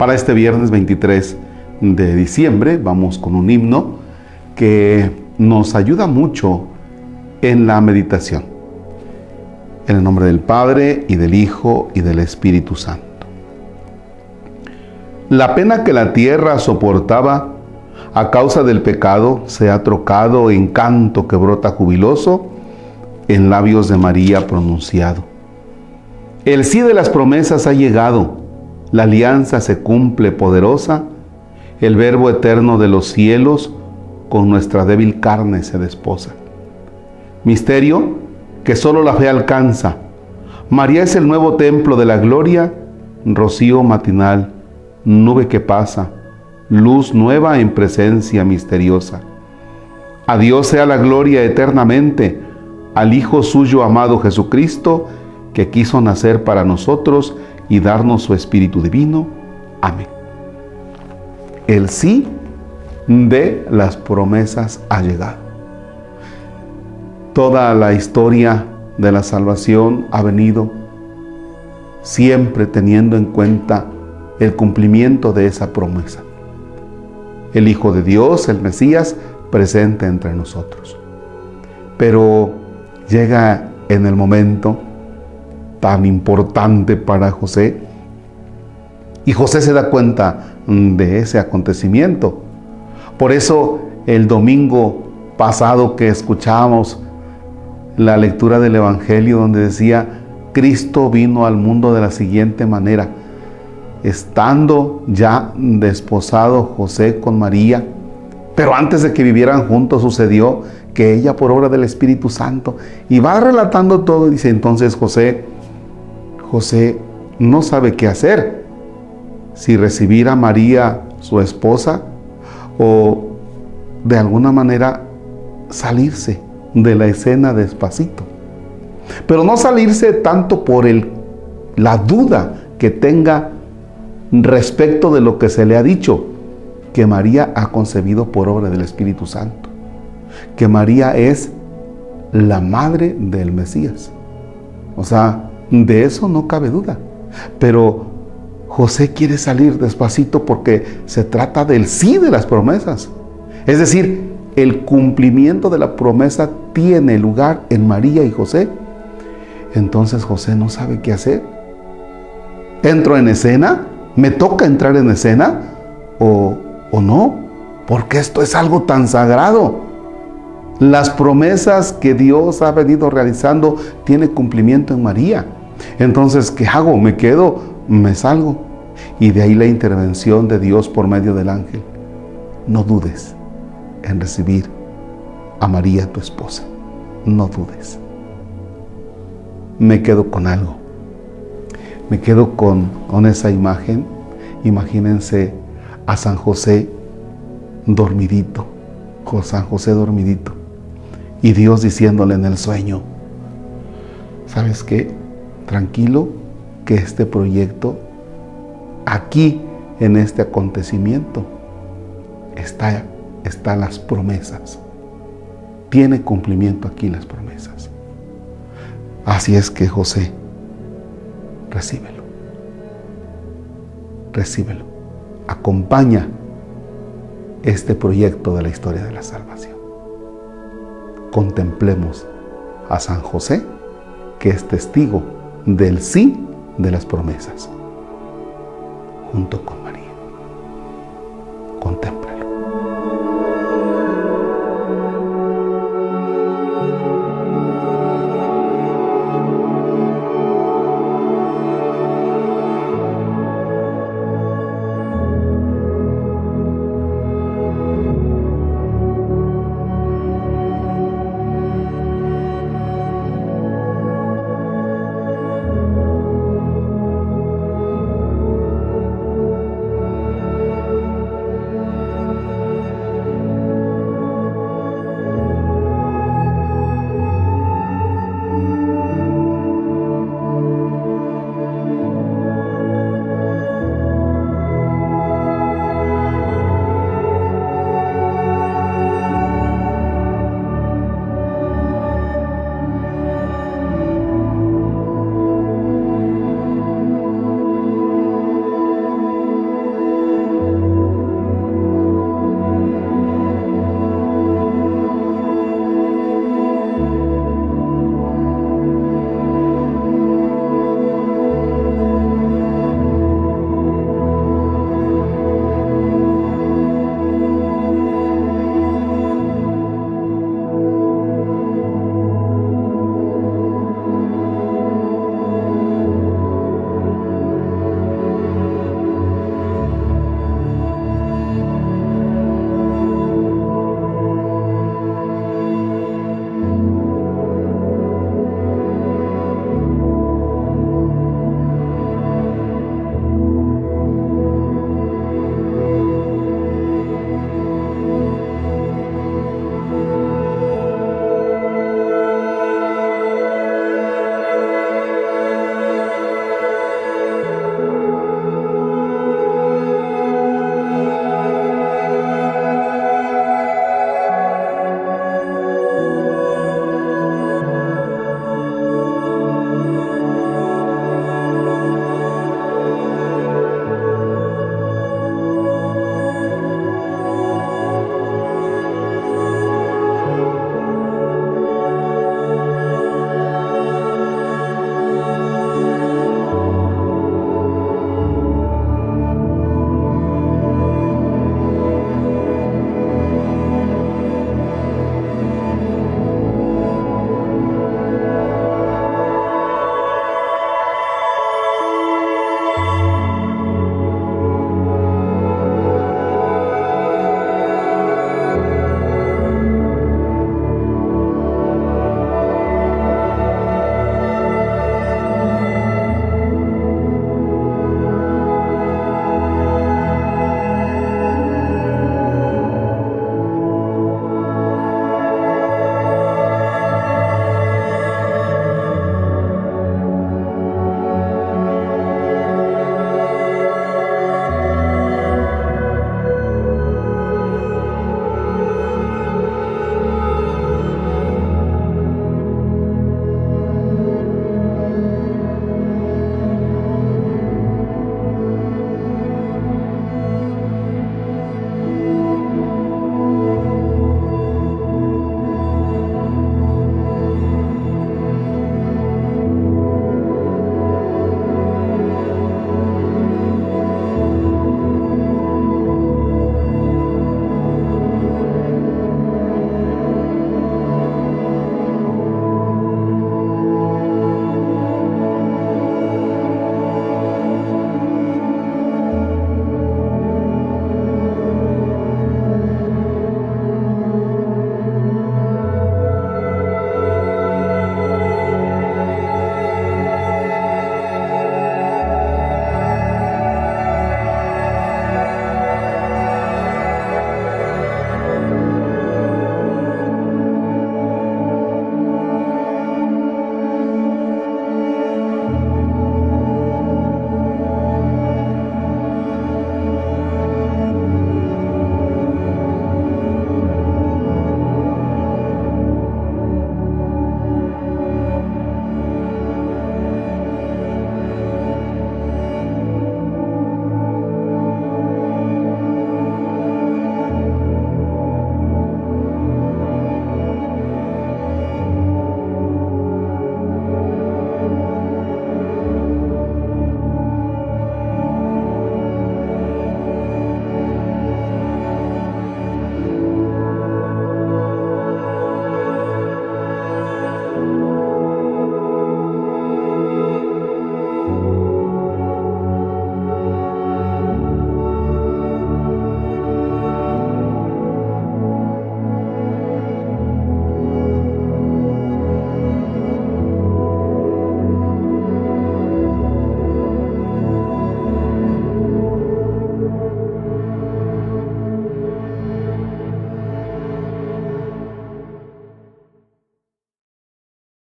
Para este viernes 23 de diciembre vamos con un himno que nos ayuda mucho en la meditación. En el nombre del Padre y del Hijo y del Espíritu Santo. La pena que la tierra soportaba a causa del pecado se ha trocado en canto que brota jubiloso en labios de María pronunciado. El sí de las promesas ha llegado, la alianza se cumple poderosa, el verbo eterno de los cielos con nuestra débil carne se desposa. Misterio que solo la fe alcanza. María es el nuevo templo de la gloria, rocío matinal, nube que pasa, luz nueva en presencia misteriosa. A Dios sea la gloria eternamente, al Hijo suyo amado Jesucristo, que quiso nacer para nosotros y darnos su Espíritu Divino. Amén. El sí de las promesas ha llegado. Toda la historia de la salvación ha venido siempre teniendo en cuenta el cumplimiento de esa promesa. El Hijo de Dios, el Mesías, presente entre nosotros. Pero llega en el momento tan importante para José. Y José se da cuenta de ese acontecimiento. Por eso el domingo pasado que escuchábamos la lectura del Evangelio donde decía, Cristo vino al mundo de la siguiente manera, estando ya desposado José con María, pero antes de que vivieran juntos sucedió que ella por obra del Espíritu Santo, y va relatando todo, dice entonces José, José no sabe qué hacer, si recibir a María su esposa o de alguna manera salirse de la escena despacito. Pero no salirse tanto por el, la duda que tenga respecto de lo que se le ha dicho, que María ha concebido por obra del Espíritu Santo, que María es la madre del Mesías. O sea, de eso no cabe duda. Pero José quiere salir despacito porque se trata del sí de las promesas. Es decir, el cumplimiento de la promesa tiene lugar en María y José. Entonces José no sabe qué hacer. ¿Entro en escena? ¿Me toca entrar en escena? ¿O, o no? Porque esto es algo tan sagrado. Las promesas que Dios ha venido realizando tiene cumplimiento en María. Entonces, ¿qué hago? ¿Me quedo? me salgo. Y de ahí la intervención de Dios por medio del ángel. No dudes en recibir a María, tu esposa. No dudes. Me quedo con algo. Me quedo con, con esa imagen. Imagínense a San José dormidito, con San José dormidito. Y Dios diciéndole en el sueño, ¿sabes qué? Tranquilo, que este proyecto, aquí en este acontecimiento, está, las promesas. Tiene cumplimiento aquí las promesas. Así es que José, recíbelo. Recíbelo. Acompaña este proyecto de la historia de la salvación. Contemplemos a San José, que es testigo del sí de las promesas, junto con